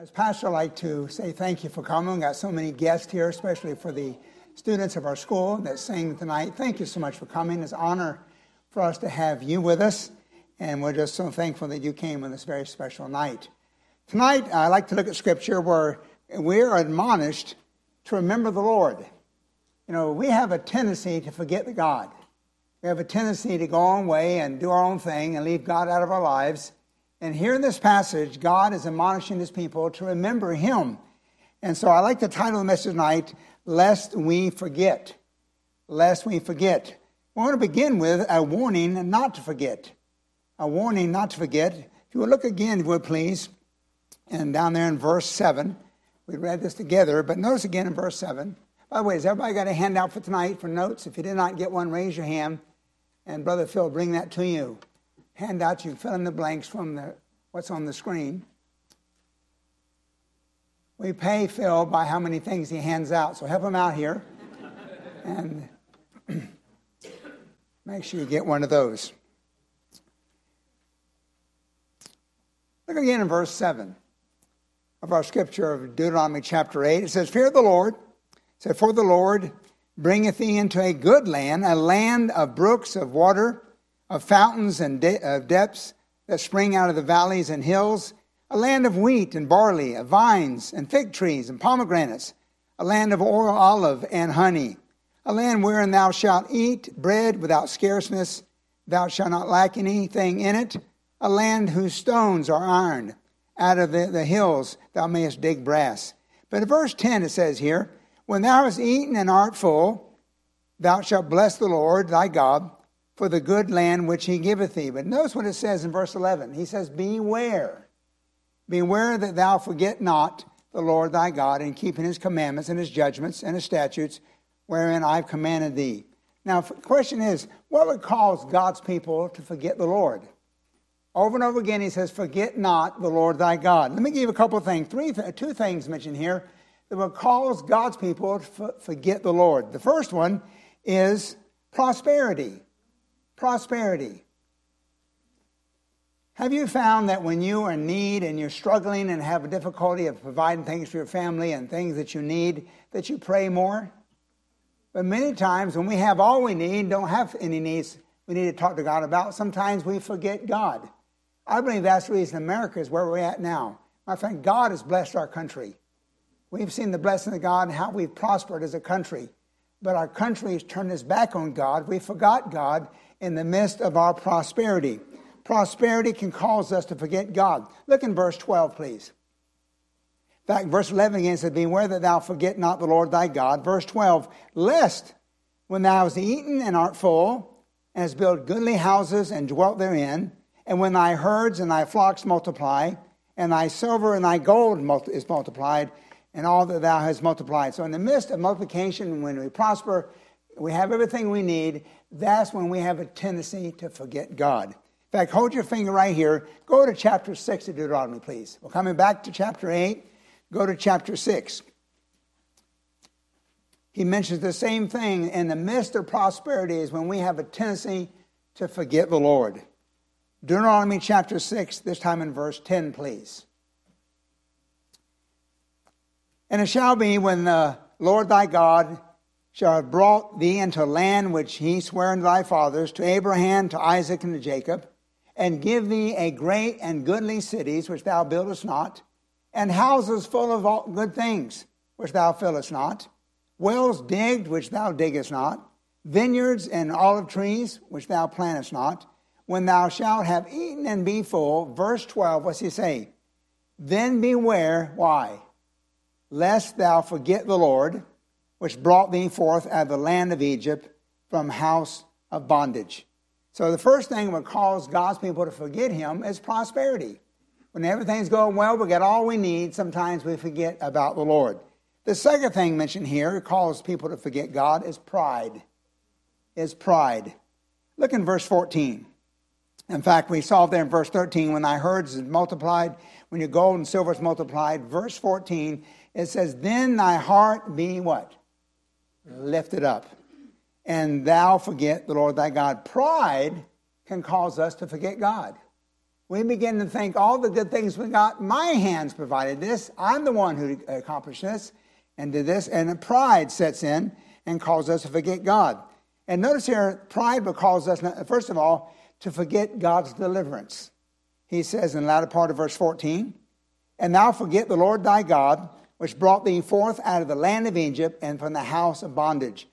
As pastor, I'd like to say thank you for coming. We've got so many guests here, especially for the students of our school that sing tonight. Thank you so much for coming. It's an honor for us to have you with us, and we're just so thankful that you came on this very special night. Tonight, I'd like to look at scripture where we're admonished to remember the Lord. You know, we have a tendency to forget God. We have a tendency to go our own way and do our own thing and leave God out of our lives. And here in this passage, God is admonishing his people to remember him. And so I like the title of the message tonight, Lest We Forget. Lest We Forget. We want to begin with a warning not to forget. A warning not to forget. If you would look again, if you would please, and down there in verse 7, we read this together, but notice again in verse 7. By the way, has everybody got a handout for tonight for notes? If you did not get one, raise your hand, and Brother Phil, bring that to you handout, you fill in the blanks from the, what's on the screen. We pay Phil by how many things he hands out, so help him out here. and make sure you get one of those. Look again in verse 7 of our scripture of Deuteronomy chapter 8. It says, Fear the Lord. It said, For the Lord bringeth thee into a good land, a land of brooks of water of fountains and de- of depths that spring out of the valleys and hills, a land of wheat and barley, of vines and fig trees and pomegranates, a land of oil, olive, and honey, a land wherein thou shalt eat bread without scarceness, thou shalt not lack anything in it, a land whose stones are iron, out of the, the hills thou mayest dig brass. But in verse 10 it says here, When thou hast eaten and art full, thou shalt bless the Lord thy God for the good land which he giveth thee. But notice what it says in verse 11. He says, Beware. Beware that thou forget not the Lord thy God in keeping his commandments and his judgments and his statutes wherein I've commanded thee. Now, the question is, what would cause God's people to forget the Lord? Over and over again, he says, Forget not the Lord thy God. Let me give you a couple of things, three, two things mentioned here that would cause God's people to forget the Lord. The first one is prosperity prosperity. Have you found that when you are in need and you're struggling and have a difficulty of providing things for your family and things that you need, that you pray more? But many times when we have all we need, don't have any needs we need to talk to God about, sometimes we forget God. I believe that's the reason America is where we're at now. My friend, God has blessed our country. We've seen the blessing of God and how we've prospered as a country. But our country has turned its back on God. We forgot God in the midst of our prosperity. Prosperity can cause us to forget God. Look in verse 12, please. In fact, verse 11 again says, Beware that thou forget not the Lord thy God. Verse 12, Lest when thou hast eaten and art full, and hast built goodly houses and dwelt therein, and when thy herds and thy flocks multiply, and thy silver and thy gold is multiplied, and all that thou hast multiplied. So, in the midst of multiplication, when we prosper, we have everything we need, that's when we have a tendency to forget God. In fact, hold your finger right here. Go to chapter 6 of Deuteronomy, please. We're coming back to chapter 8. Go to chapter 6. He mentions the same thing in the midst of prosperity is when we have a tendency to forget the Lord. Deuteronomy chapter 6, this time in verse 10, please. And it shall be when the Lord thy God shall have brought thee into land which he sware unto thy fathers, to Abraham, to Isaac, and to Jacob, and give thee a great and goodly cities which thou buildest not, and houses full of all good things which thou fillest not, wells digged which thou diggest not, vineyards and olive trees which thou plantest not, when thou shalt have eaten and be full. Verse 12, what's he say? Then beware, why? Lest thou forget the Lord which brought thee forth out of the land of Egypt from house of bondage. So the first thing that would cause God's people to forget him is prosperity. When everything's going well, we get all we need, sometimes we forget about the Lord. The second thing mentioned here that causes people to forget God is pride. Is pride. Look in verse 14. In fact, we saw there in verse 13, when thy herds is multiplied, when your gold and silver is multiplied. Verse 14, it says, Then thy heart be what? Lifted up. And thou forget the Lord thy God. Pride can cause us to forget God. we begin to think all the good things we got, my hands provided this. I'm the one who accomplished this and did this. And pride sets in and causes us to forget God. And notice here, pride will cause us, first of all, to forget God's deliverance. He says in the latter part of verse 14, And thou forget the Lord thy God, which brought thee forth out of the land of Egypt and from the house of bondage.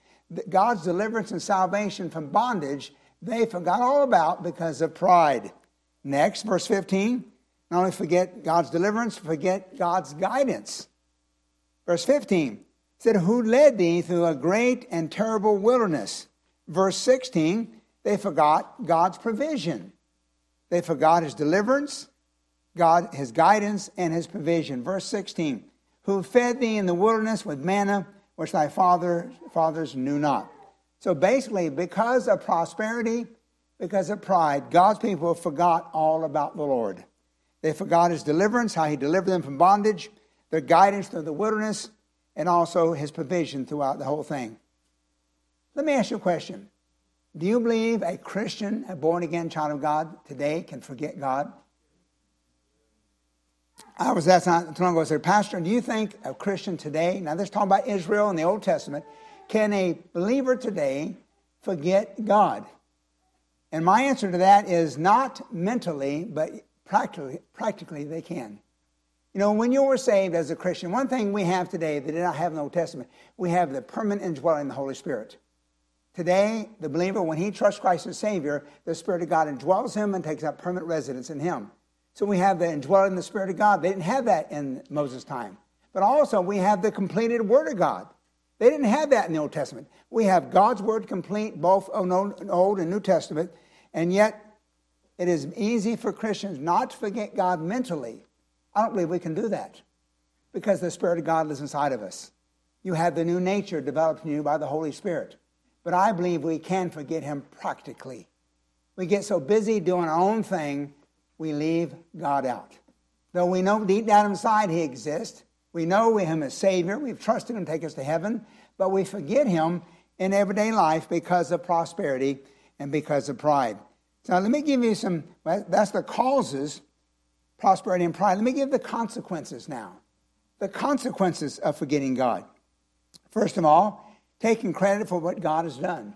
God's deliverance and salvation from bondage, they forgot all about because of pride. Next, verse 15, not only forget God's deliverance, forget God's guidance. Verse 15 said, Who led thee through a great and terrible wilderness? Verse 16, they forgot God's provision. They forgot his deliverance, God, his guidance, and his provision. Verse 16, who fed thee in the wilderness with manna, which thy father, fathers knew not. So basically, because of prosperity, because of pride, God's people forgot all about the Lord. They forgot his deliverance, how he delivered them from bondage, their guidance through the wilderness, and also his provision throughout the whole thing. Let me ask you a question. Do you believe a Christian, a born again child of God today can forget God? I was asked not too long I said, Pastor, do you think a Christian today, now this is talking about Israel in the Old Testament, can a believer today forget God? And my answer to that is not mentally, but practically, practically they can. You know, when you were saved as a Christian, one thing we have today that did not have in the Old Testament, we have the permanent indwelling of the Holy Spirit. Today, the believer, when he trusts Christ as Savior, the Spirit of God indwells him and takes up permanent residence in him. So we have the indwelling the Spirit of God. They didn't have that in Moses' time. But also, we have the completed Word of God. They didn't have that in the Old Testament. We have God's Word complete, both Old and New Testament. And yet, it is easy for Christians not to forget God mentally. I don't believe we can do that because the Spirit of God lives inside of us. You have the new nature developed in you by the Holy Spirit. But I believe we can forget Him practically. We get so busy doing our own thing, we leave God out. Though we know deep down inside He exists, we know Him as Savior, we've trusted Him to take us to heaven, but we forget Him in everyday life because of prosperity and because of pride. So let me give you some, that's the causes, prosperity and pride. Let me give the consequences now. The consequences of forgetting God. First of all, taking credit for what God has done.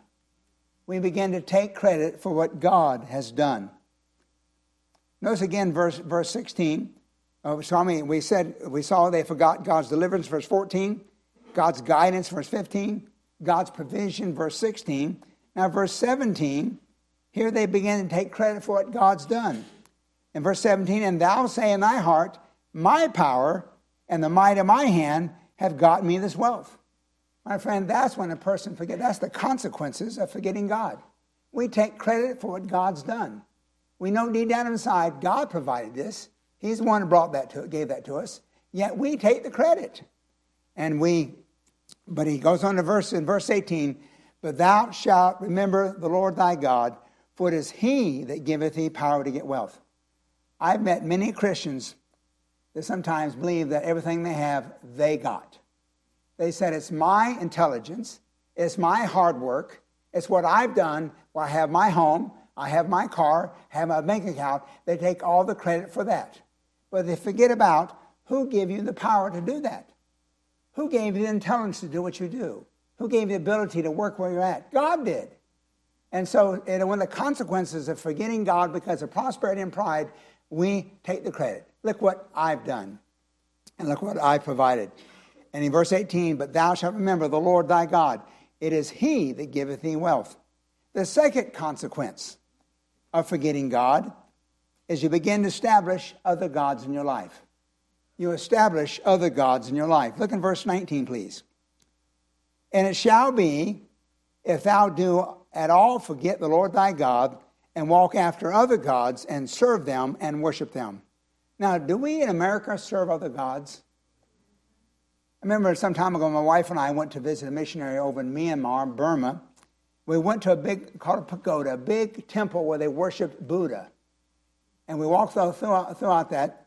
We begin to take credit for what God has done. Notice again verse, verse 16. Uh, so I mean, we said we saw they forgot God's deliverance, verse 14, God's guidance, verse 15, God's provision, verse 16. Now, verse 17, here they begin to take credit for what God's done. In verse 17, and thou say in thy heart, My power and the might of my hand have gotten me this wealth. My friend, that's when a person forgets. That's the consequences of forgetting God. We take credit for what God's done. We know deep down inside God provided this. He's the one who brought that to gave that to us. Yet we take the credit. And we, but he goes on to verse in verse 18, but thou shalt remember the Lord thy God, for it is he that giveth thee power to get wealth. I've met many Christians that sometimes believe that everything they have, they got. They said, It's my intelligence, it's my hard work, it's what I've done. Well, I have my home, I have my car, have my bank account. They take all the credit for that. But they forget about who gave you the power to do that. Who gave you the intelligence to do what you do? Who gave you the ability to work where you're at? God did. And so, and one of the consequences of forgetting God because of prosperity and pride, we take the credit. Look what I've done, and look what I provided. And in verse 18, but thou shalt remember the Lord thy God. It is he that giveth thee wealth. The second consequence of forgetting God is you begin to establish other gods in your life. You establish other gods in your life. Look in verse 19, please. And it shall be, if thou do at all forget the Lord thy God, and walk after other gods, and serve them and worship them. Now, do we in America serve other gods? I remember some time ago, my wife and I went to visit a missionary over in Myanmar, Burma. We went to a big, called a pagoda, a big temple where they worshiped Buddha. And we walked throughout, throughout that,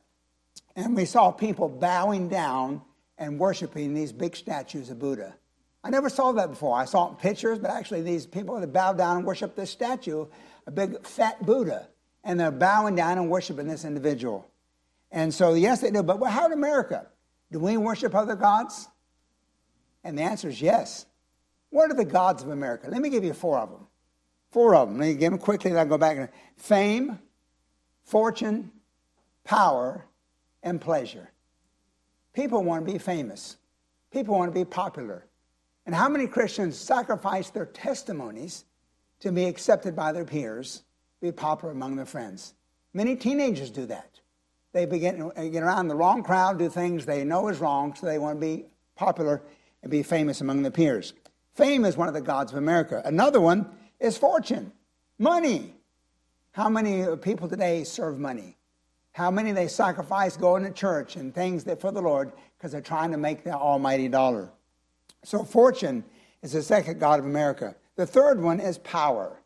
and we saw people bowing down and worshiping these big statues of Buddha. I never saw that before. I saw it in pictures, but actually, these people that bow down and worship this statue, a big fat Buddha. and they're bowing down and worshiping this individual. And so, yes, they do. But how in America? Do we worship other gods? And the answer is yes. What are the gods of America? Let me give you four of them. Four of them. Let me give them quickly, then I'll go back. Fame, fortune, power, and pleasure. People want to be famous. People want to be popular. And how many Christians sacrifice their testimonies to be accepted by their peers, be popular among their friends? Many teenagers do that. They begin to get around the wrong crowd, do things they know is wrong, so they want to be popular and be famous among their peers. Fame is one of the gods of America. Another one is fortune, money. How many people today serve money? How many they sacrifice going to church and things that for the Lord because they're trying to make the almighty dollar. So fortune is the second god of America. The third one is power.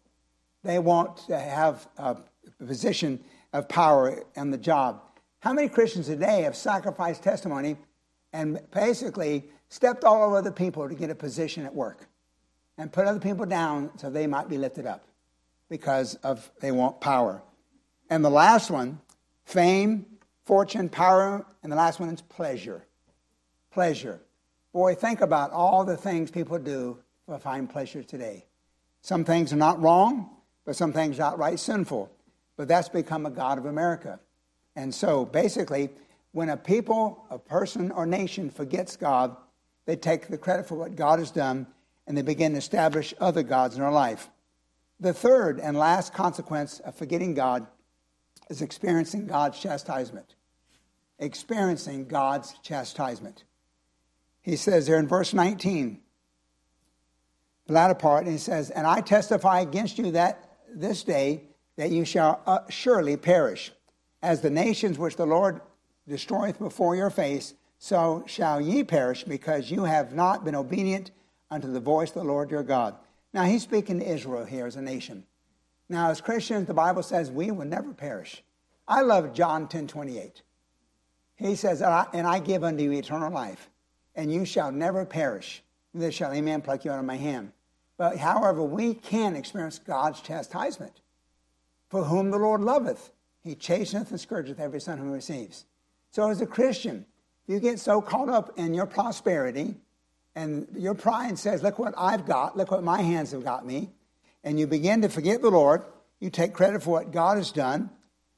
They want to have a position of power in the job. How many Christians today have sacrificed testimony and basically stepped all over the people to get a position at work and put other people down so they might be lifted up because of they want power. And the last one, fame, fortune, power, and the last one is pleasure. Pleasure. Boy, think about all the things people do to find pleasure today. Some things are not wrong, but some things are outright sinful. But that's become a God of America. And so basically, when a people, a person, or nation forgets God, they take the credit for what God has done and they begin to establish other gods in our life. The third and last consequence of forgetting God is experiencing God's chastisement. Experiencing God's chastisement. He says there in verse 19, the latter part, and he says, And I testify against you that this day that you shall uh, surely perish. As the nations which the Lord destroyeth before your face, so shall ye perish, because you have not been obedient unto the voice of the Lord your God. Now, he's speaking to Israel here as a nation. Now, as Christians, the Bible says we will never perish. I love John 10 28. He says, And I give unto you eternal life, and you shall never perish. Neither shall any man pluck you out of my hand. But however, we can experience God's chastisement. For whom the Lord loveth, he chasteneth and scourgeth every son whom he receives. So, as a Christian, you get so caught up in your prosperity and your pride says, Look what I've got, look what my hands have got me. And you begin to forget the Lord, you take credit for what God has done,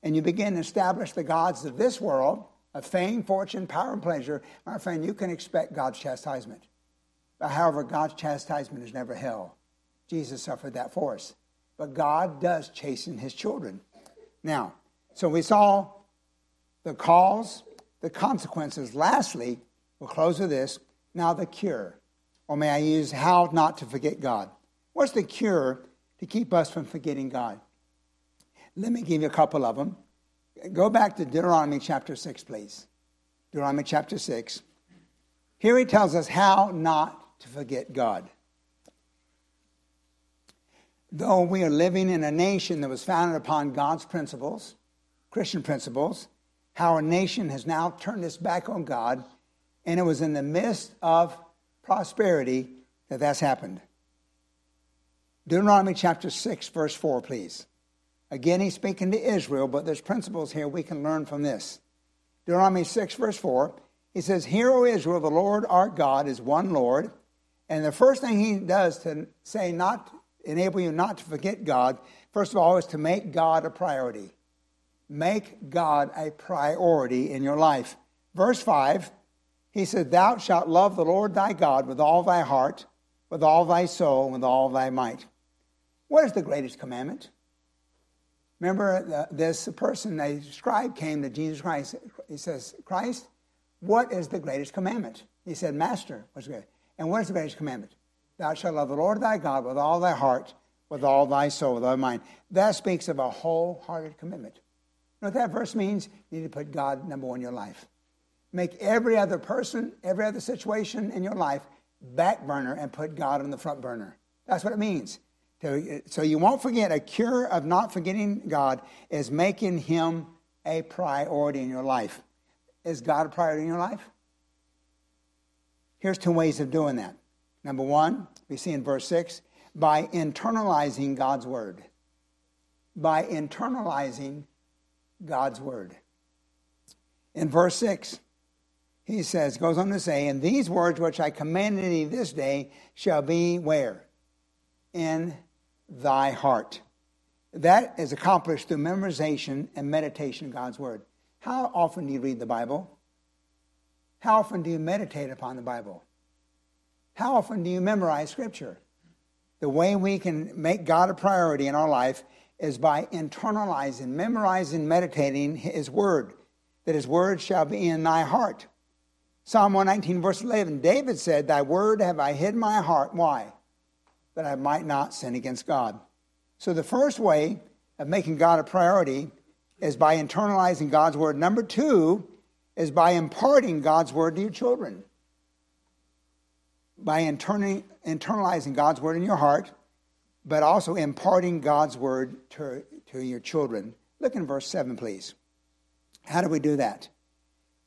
and you begin to establish the gods of this world of fame, fortune, power, and pleasure. My friend, you can expect God's chastisement. But however, God's chastisement is never hell. Jesus suffered that for us. But God does chasten his children. Now, so we saw the cause, the consequences. Lastly, we'll close with this now, the cure, or may I use how not to forget God? What's the cure to keep us from forgetting God? Let me give you a couple of them. Go back to Deuteronomy chapter 6, please. Deuteronomy chapter 6. Here he tells us how not to forget God. Though we are living in a nation that was founded upon God's principles, Christian principles, how our nation has now turned its back on God and it was in the midst of prosperity that that's happened. Deuteronomy chapter 6, verse 4, please. Again, he's speaking to Israel, but there's principles here we can learn from this. Deuteronomy 6, verse 4, he says, Hear, O Israel, the Lord our God is one Lord. And the first thing he does to say, not enable you not to forget God, first of all, is to make God a priority. Make God a priority in your life. Verse 5 he said, Thou shalt love the Lord thy God with all thy heart, with all thy soul, and with all thy might. What is the greatest commandment? Remember, this person, a scribe, came to Jesus Christ. He says, Christ, what is the greatest commandment? He said, Master, what's good? And what is the greatest commandment? Thou shalt love the Lord thy God with all thy heart, with all thy soul, with all thy mind. That speaks of a wholehearted commitment. You know what that verse means? You need to put God number one in your life. Make every other person, every other situation in your life back burner and put God on the front burner. That's what it means. So you won't forget a cure of not forgetting God is making Him a priority in your life. Is God a priority in your life? Here's two ways of doing that. Number one, we see in verse 6 by internalizing God's word. by internalizing God's word. In verse 6, he says, goes on to say, And these words which I commanded thee this day shall be where? In thy heart. That is accomplished through memorization and meditation of God's word. How often do you read the Bible? How often do you meditate upon the Bible? How often do you memorize Scripture? The way we can make God a priority in our life is by internalizing, memorizing, meditating His Word, that His Word shall be in thy heart. Psalm 119, verse 11 David said, Thy word have I hid my heart. Why? That I might not sin against God. So the first way of making God a priority is by internalizing God's word. Number two is by imparting God's word to your children. By internalizing God's word in your heart, but also imparting God's word to, to your children. Look in verse 7, please. How do we do that?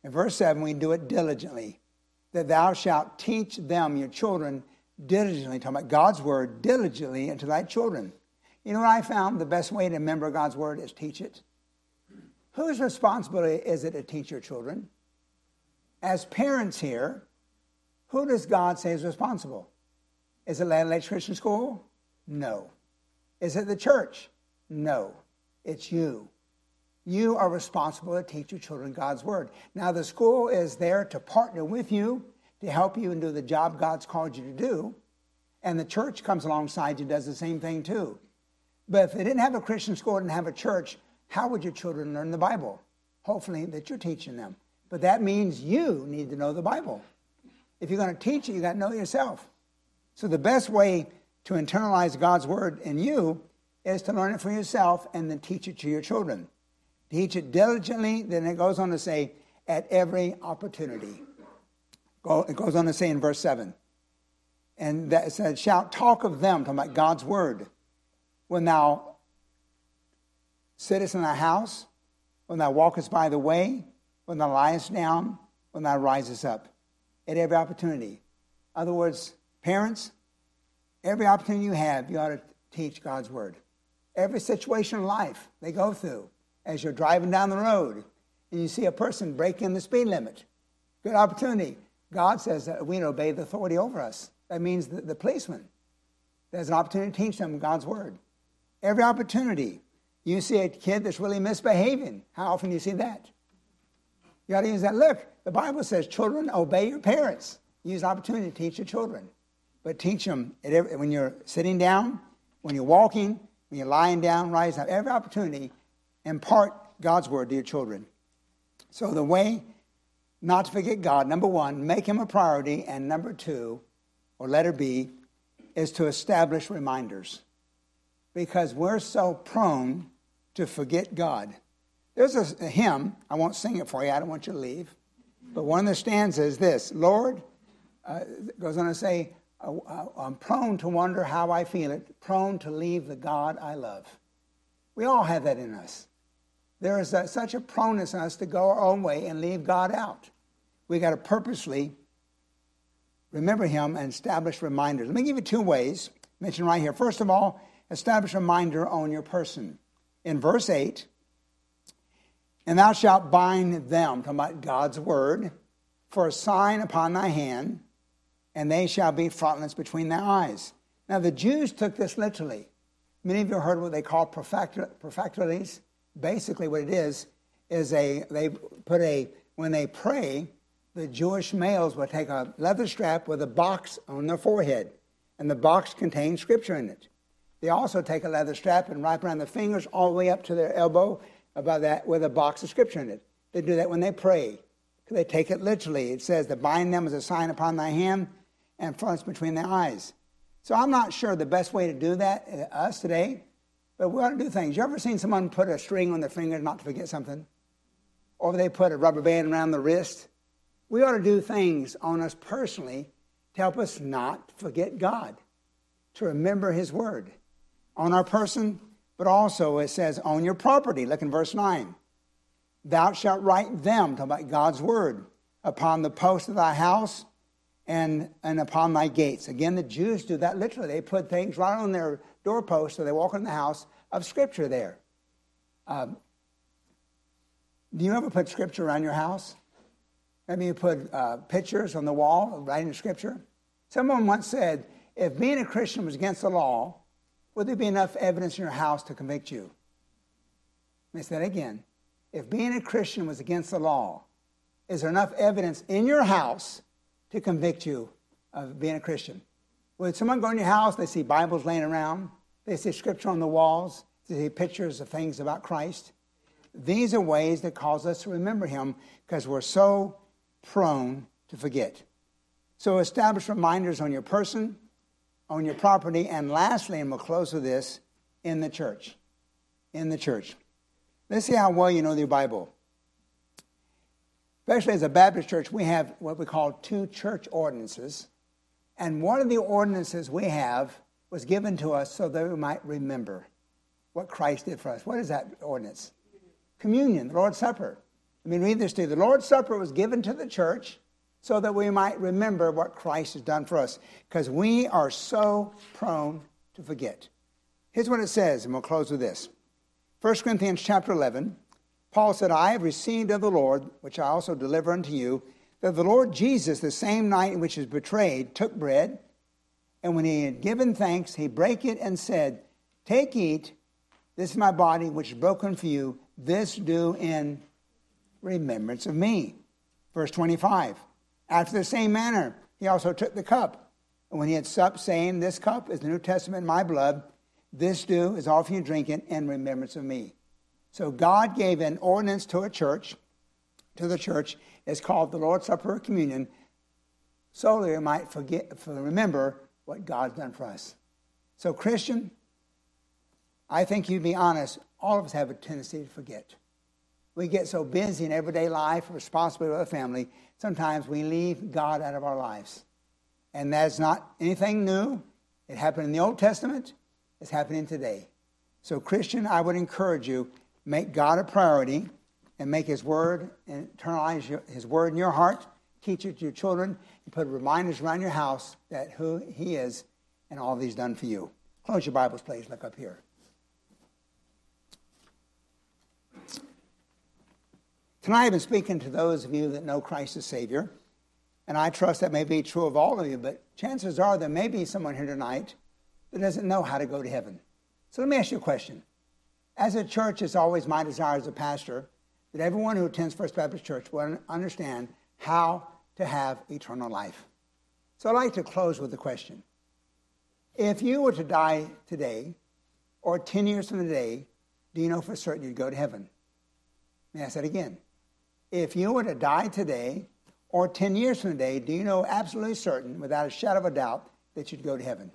In verse 7, we do it diligently. That thou shalt teach them, your children, diligently. Talking about God's word diligently unto thy children. You know what I found? The best way to remember God's word is teach it. Whose responsibility is it to teach your children? As parents here, who does God say is responsible? Is it Land Lakes Christian School? No. Is it the church? No. It's you. You are responsible to teach your children God's word. Now, the school is there to partner with you to help you and do the job God's called you to do. And the church comes alongside you, and does the same thing too. But if they didn't have a Christian school, didn't have a church, how would your children learn the Bible? Hopefully, that you're teaching them. But that means you need to know the Bible. If you're going to teach it, you got to know yourself. So the best way to internalize God's word in you is to learn it for yourself and then teach it to your children. Teach it diligently, then it goes on to say, at every opportunity. It goes on to say in verse 7. And that said, shout, talk of them, talking about God's word. When thou sittest in thy house, when thou walkest by the way, when thou liest down, when thou risest up. At every opportunity. In other words, parents, every opportunity you have, you ought to teach God's word. Every situation in life they go through, as you're driving down the road and you see a person breaking the speed limit. Good opportunity. God says that we obey the authority over us. That means the, the policeman. There's an opportunity to teach them God's word. Every opportunity. You see a kid that's really misbehaving. How often do you see that? You got to use that. Look, the Bible says, children, obey your parents. Use opportunity to teach your children. But teach them every, when you're sitting down, when you're walking, when you're lying down, rising up. Every oppority, impart God's word to your children. So the way not to forget God, number one, make him a priority, and number two, or letter B, is to establish reminders. Because we're so prone to forget God. There's a, a hymn, I won't sing it for you, I don't want you to leave. But one of the stanzas is this Lord, uh, goes on to say, I'm prone to wonder how I feel it, prone to leave the God I love. We all have that in us. There is a, such a proneness in us to go our own way and leave God out. We got to purposely remember Him and establish reminders. Let me give you two ways mentioned right here. First of all, establish a reminder on your person. In verse 8, and thou shalt bind them, talking about God's word, for a sign upon thy hand, and they shall be frontlets between their eyes. Now, the Jews took this literally. Many of you heard what they call prefectuales. Basically, what it is, is a, they put a, when they pray, the Jewish males would take a leather strap with a box on their forehead, and the box contained scripture in it. They also take a leather strap and wrap around their fingers all the way up to their elbow about that with a box of scripture in it. They do that when they pray. They take it literally. It says to bind them as a sign upon thy hand and fronts between their eyes. So I'm not sure the best way to do that, uh, us today, but we ought to do things. You ever seen someone put a string on their finger not to forget something? Or they put a rubber band around the wrist? We ought to do things on us personally to help us not forget God, to remember His word on our person, but also it says on your property. Look in verse 9. Thou shalt write them, talking about God's word, upon the post of thy house and, and upon thy gates. Again, the Jews do that literally. They put things right on their doorposts so they walk in the house of Scripture there. Um, do you ever put Scripture around your house? Maybe you put uh, pictures on the wall writing Scripture. Someone once said, if being a Christian was against the law, would there be enough evidence in your house to convict you? Let me say that again. If being a Christian was against the law, is there enough evidence in your house to convict you of being a Christian? When someone goes in your house, they see Bibles laying around, they see scripture on the walls, they see pictures of things about Christ? These are ways that cause us to remember Him because we're so prone to forget. So establish reminders on your person, on your property, and lastly, and we'll close with this, in the church. In the church. Let's see how well you know the Bible. Especially as a Baptist church, we have what we call two church ordinances. And one of the ordinances we have was given to us so that we might remember what Christ did for us. What is that ordinance? Communion, the Lord's Supper. I mean, read this to you. The Lord's Supper was given to the church so that we might remember what Christ has done for us, because we are so prone to forget. Here's what it says, and we'll close with this. 1 Corinthians chapter 11, Paul said, I have received of the Lord, which I also deliver unto you, that the Lord Jesus, the same night in which he was betrayed, took bread, and when he had given thanks, he brake it and said, Take, eat, this is my body, which is broken for you. This do in remembrance of me. Verse 25. After the same manner, he also took the cup. And when he had supped, saying, This cup is the New Testament in my blood, this do as often you drink it in remembrance of me. So God gave an ordinance to a church, to the church. It's called the Lord's Supper of Communion, so that we might forget, remember what God's done for us. So, Christian, I think you'd be honest, all of us have a tendency to forget. We get so busy in everyday life, responsibility with our family, sometimes we leave God out of our lives. And that's not anything new. It happened in the Old Testament, it's happening today. So, Christian, I would encourage you make God a priority and make His Word, and internalize His Word in your heart, teach it to your children, and put reminders around your house that who He is and all He's done for you. Close your Bibles, please. Look up here. Tonight I've been speaking to those of you that know Christ as Savior, and I trust that may be true of all of you, but chances are there may be someone here tonight that doesn't know how to go to heaven. So let me ask you a question. As a church, it's always my desire as a pastor that everyone who attends First Baptist Church will understand how to have eternal life. So I'd like to close with a question. If you were to die today, or 10 years from today, do you know for certain you'd go to heaven? May I say it again? If you were to die today or 10 years from today, do you know absolutely certain, without a shadow of a doubt, that you'd go to heaven?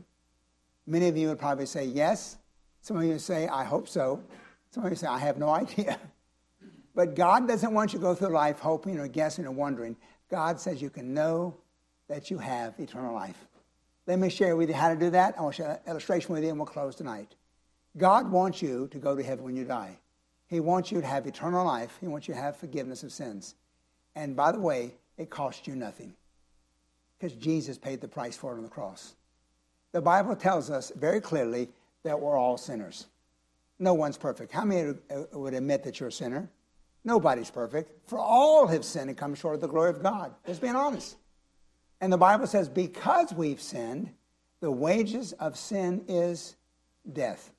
Many of you would probably say yes. Some of you say, I hope so. Some of you say, I have no idea. But God doesn't want you to go through life hoping or guessing or wondering. God says you can know that you have eternal life. Let me share with you how to do that. I want to share an illustration with you and we'll close tonight. God wants you to go to heaven when you die. He wants you to have eternal life. He wants you to have forgiveness of sins. And by the way, it costs you nothing because Jesus paid the price for it on the cross. The Bible tells us very clearly that we're all sinners. No one's perfect. How many would admit that you're a sinner? Nobody's perfect. For all have sinned and come short of the glory of God. Just being honest. And the Bible says, because we've sinned, the wages of sin is death.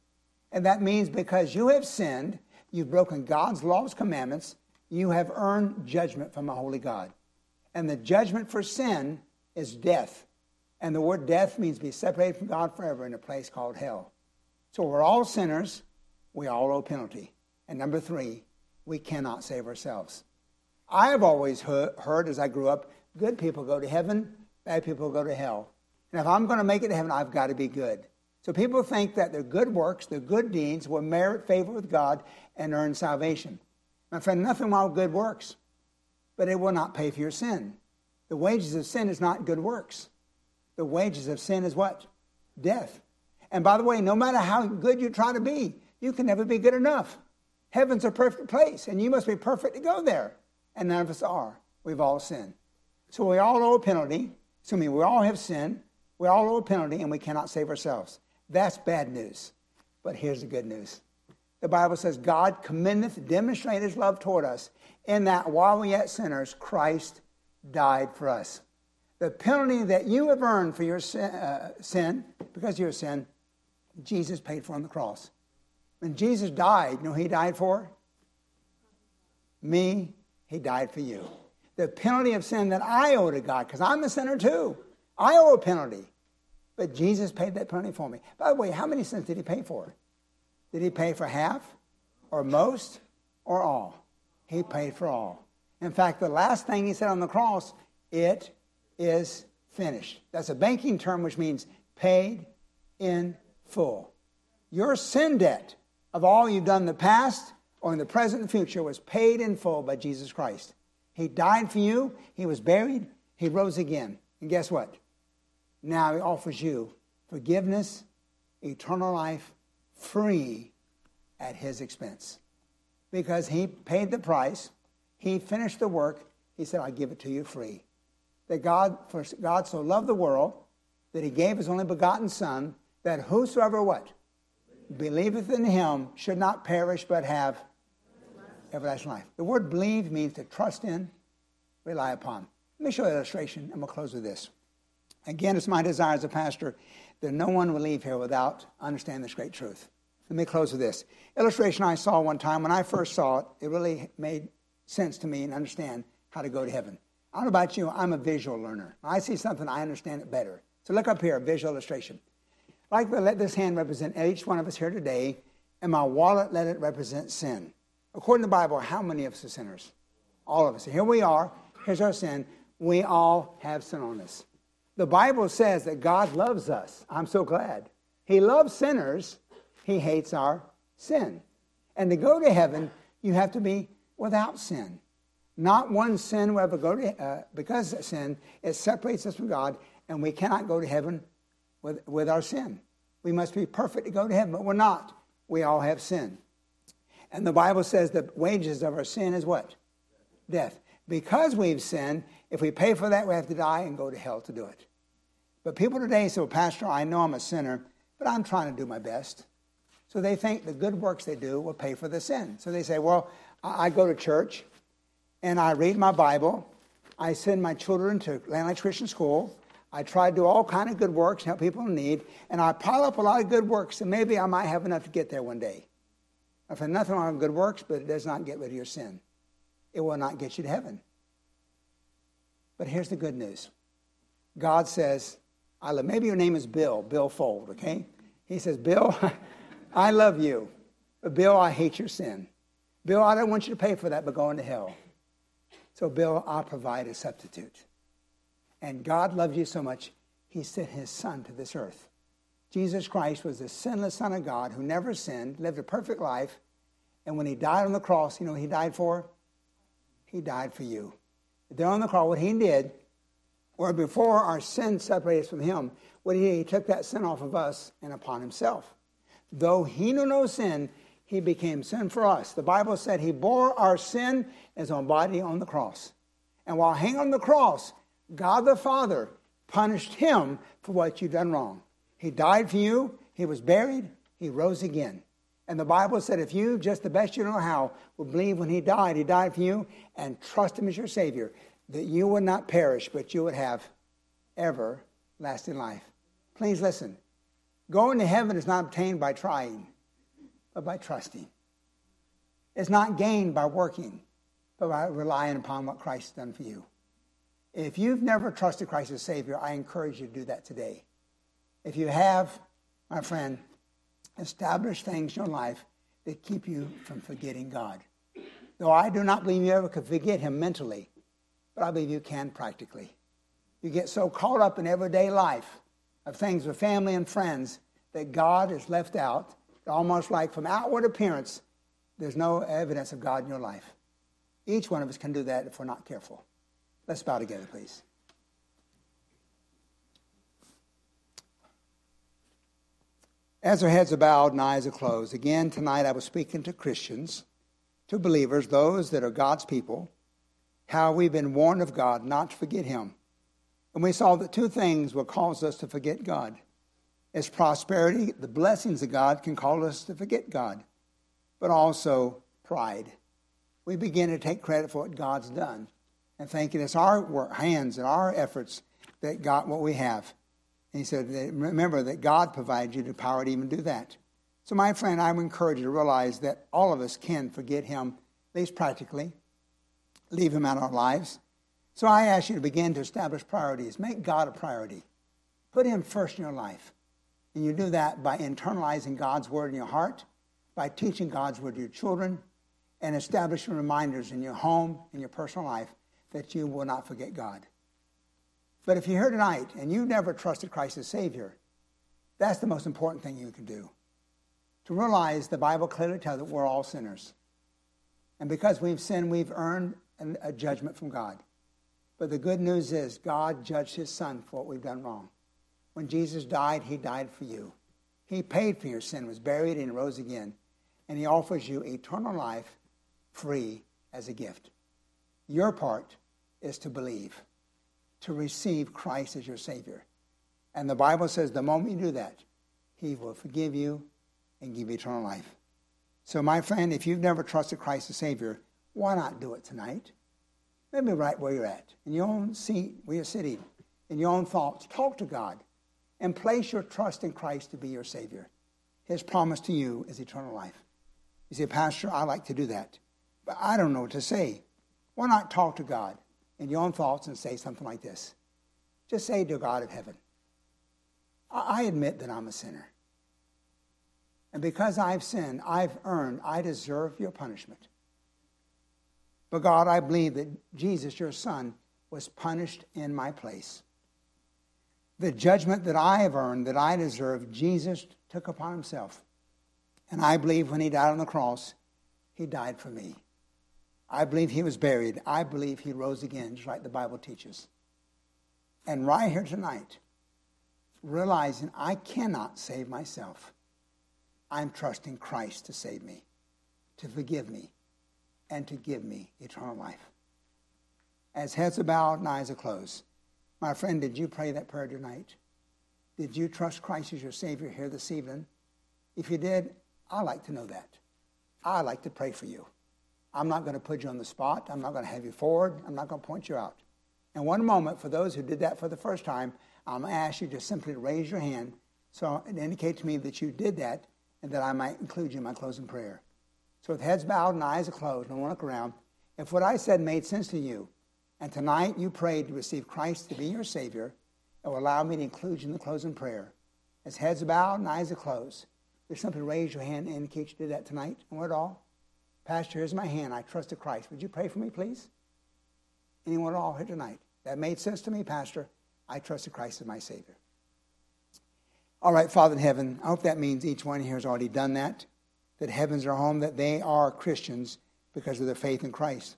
And that means because you have sinned, You've broken God's laws, commandments. You have earned judgment from a holy God. And the judgment for sin is death. And the word death means be separated from God forever in a place called hell. So we're all sinners. We all owe penalty. And number three, we cannot save ourselves. I have always heard as I grew up good people go to heaven, bad people go to hell. And if I'm going to make it to heaven, I've got to be good. So people think that their good works, their good deeds will merit favor with God and earn salvation. My friend, nothing wrong with good works, but it will not pay for your sin. The wages of sin is not good works. The wages of sin is what? Death. And by the way, no matter how good you try to be, you can never be good enough. Heaven's a perfect place, and you must be perfect to go there. And none of us are. We've all sinned. So we all owe a penalty. Mean, we all have sinned. We all owe a penalty, and we cannot save ourselves. That's bad news. But here's the good news the Bible says, God commendeth, demonstrate his love toward us, in that while we yet sinners, Christ died for us. The penalty that you have earned for your sin, uh, sin because of your sin, Jesus paid for on the cross. When Jesus died, you know he died for? Me, he died for you. The penalty of sin that I owe to God, because I'm a sinner too. I owe a penalty. But Jesus paid that penalty for me. By the way, how many sins did he pay for? Did he pay for half, or most, or all? He paid for all. In fact, the last thing he said on the cross, it is finished. That's a banking term which means paid in full. Your sin debt of all you've done in the past or in the present and future was paid in full by Jesus Christ. He died for you, He was buried, He rose again. And guess what? Now He offers you forgiveness, eternal life, free at His expense. Because He paid the price, He finished the work, He said, I'll give it to you free. That God, for God so loved the world that He gave His only begotten Son, that whosoever what? believeth in him should not perish but have everlasting life. The word believe means to trust in, rely upon. Let me show you an illustration, and we'll close with this. Again, it's my desire as a pastor that no one will leave here without understanding this great truth. Let me close with this. Illustration I saw one time, when I first saw it, it really made sense to me and understand how to go to heaven. I don't know about you, I'm a visual learner. I see something, I understand it better. So look up here, visual illustration. Like to let this hand represent each one of us here today, and my wallet let it represent sin. According to the Bible, how many of us are sinners? All of us. Here we are. Here's our sin. We all have sin on us. The Bible says that God loves us. I'm so glad. He loves sinners. He hates our sin. And to go to heaven, you have to be without sin. Not one sin will ever go to, uh, because sin, it separates us from God, and we cannot go to heaven with, with our sin. We must be perfect to go to heaven, but we're not. We all have sin. And the Bible says the wages of our sin is what? Death. Because we've sinned, if we pay for that, we have to die and go to hell to do it. But people today say, well, Pastor, I know I'm a sinner, but I'm trying to do my best. So they think the good works they do will pay for the sin. So they say, well, I go to church and I read my Bible. I send my children to Land Christian School. I try to do all kind of good works, help people in need, and I pile up a lot of good works, and maybe I might have enough to get there one day. I've had nothing wrong with good works, but it does not get rid of your sin. It will not get you to heaven. But here's the good news. God says, I love, maybe your name is Bill, Bill Fold, okay? He says, Bill, I love you, but Bill, I hate your sin. Bill, I don't want you to pay for that, but going to hell. So, Bill, I'll provide a substitute. And God loved you so much, he sent his son to this earth. Jesus Christ was the sinless Son of God who never sinned, lived a perfect life, and when he died on the cross, you know he died for? He died for you. There on the cross, what he did, or before our sin separated us from him, what he did, he took that sin off of us and upon himself. Though he knew no sin, he became sin for us. The Bible said he bore our sin as own body on the cross. And while hanging on the cross, God the Father punished him for what you've done wrong. He died for you, he was buried, he rose again. And the Bible said if you, just the best you know how, would believe when he died, he died for you, and trust him as your Savior, that you would not perish, but you would have everlasting life. Please listen. Going to heaven is not obtained by trying, but by trusting. It's not gained by working, but by relying upon what Christ has done for you. If you've never trusted Christ as Savior, I encourage you to do that today. If you have, my friend, establish things in your life that keep you from forgetting God. Though I do not believe you ever could forget Him mentally, but I believe you can practically. You get so caught up in everyday life of things with family and friends that God is left out, almost like from outward appearance, there's no evidence of God in your life. Each one of us can do that if we're not careful. Let's bow together, please. As our heads are bowed and eyes are closed, again tonight I was speaking to Christians, to believers, those that are God's people, how we've been warned of God not to forget Him. And we saw that two things will cause us to forget God. It's prosperity, the blessings of God can cause us to forget God. but also pride. We begin to take credit for what God's done and thinking it's our work, hands and our efforts that got what we have. And he said, remember that God provides you the power to even do that. So, my friend, I would encourage you to realize that all of us can forget him, at least practically, leave him out of our lives. So, I ask you to begin to establish priorities. Make God a priority. Put him first in your life. And you do that by internalizing God's word in your heart, by teaching God's word to your children, and establishing reminders in your home and your personal life that you will not forget God. But if you're here tonight and you've never trusted Christ as Savior, that's the most important thing you can do. To realize the Bible clearly tells that we're all sinners. And because we've sinned, we've earned a judgment from God. But the good news is God judged his son for what we've done wrong. When Jesus died, he died for you. He paid for your sin, was buried, and rose again. And he offers you eternal life free as a gift. Your part is to believe, to receive Christ as your Savior. And the Bible says the moment you do that, He will forgive you and give you eternal life. So, my friend, if you've never trusted Christ as Savior, why not do it tonight? Maybe right where you're at, in your own seat, where you're sitting, in your own thoughts. Talk to God and place your trust in Christ to be your Savior. His promise to you is eternal life. You say, Pastor, I like to do that, but I don't know what to say. Why not talk to God in your own thoughts and say something like this? Just say to God of heaven, I admit that I'm a sinner. And because I've sinned, I've earned, I deserve your punishment. But God, I believe that Jesus, your Son, was punished in my place. The judgment that I have earned, that I deserve, Jesus took upon himself. And I believe when he died on the cross, he died for me. I believe he was buried. I believe he rose again, just like the Bible teaches. And right here tonight, realizing I cannot save myself, I'm trusting Christ to save me, to forgive me, and to give me eternal life. As heads are bowed and eyes are closed, my friend, did you pray that prayer tonight? Did you trust Christ as your Savior here this evening? If you did, I'd like to know that. I'd like to pray for you. I'm not going to put you on the spot. I'm not going to have you forward. I'm not going to point you out. In one moment, for those who did that for the first time, I'm going to ask you to simply raise your hand so it indicates to me that you did that and that I might include you in my closing prayer. So with heads bowed and eyes closed, no one look around, if what I said made sense to you, and tonight you prayed to receive Christ to be your Savior, it will allow me to include you in the closing prayer. As heads bowed and eyes are closed, just simply raise your hand and indicate you did that tonight, and what all? Pastor, here's my hand. I trust in Christ. Would you pray for me, please? Anyone at all here tonight? That made sense to me, Pastor. I trust in Christ as my Savior. All right, Father in heaven, I hope that means each one here has already done that, that heaven's our home, that they are Christians because of their faith in Christ.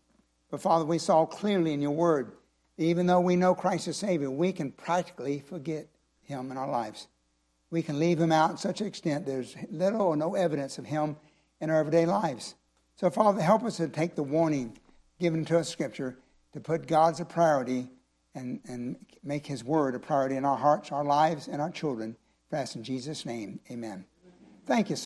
But Father, we saw clearly in your word, even though we know Christ as Savior, we can practically forget him in our lives. We can leave him out to such an extent there's little or no evidence of him in our everyday lives. So, Father, help us to take the warning given to us, Scripture, to put God's a priority and, and make His Word a priority in our hearts, our lives, and our children. Fast in Jesus' name, amen. Thank you.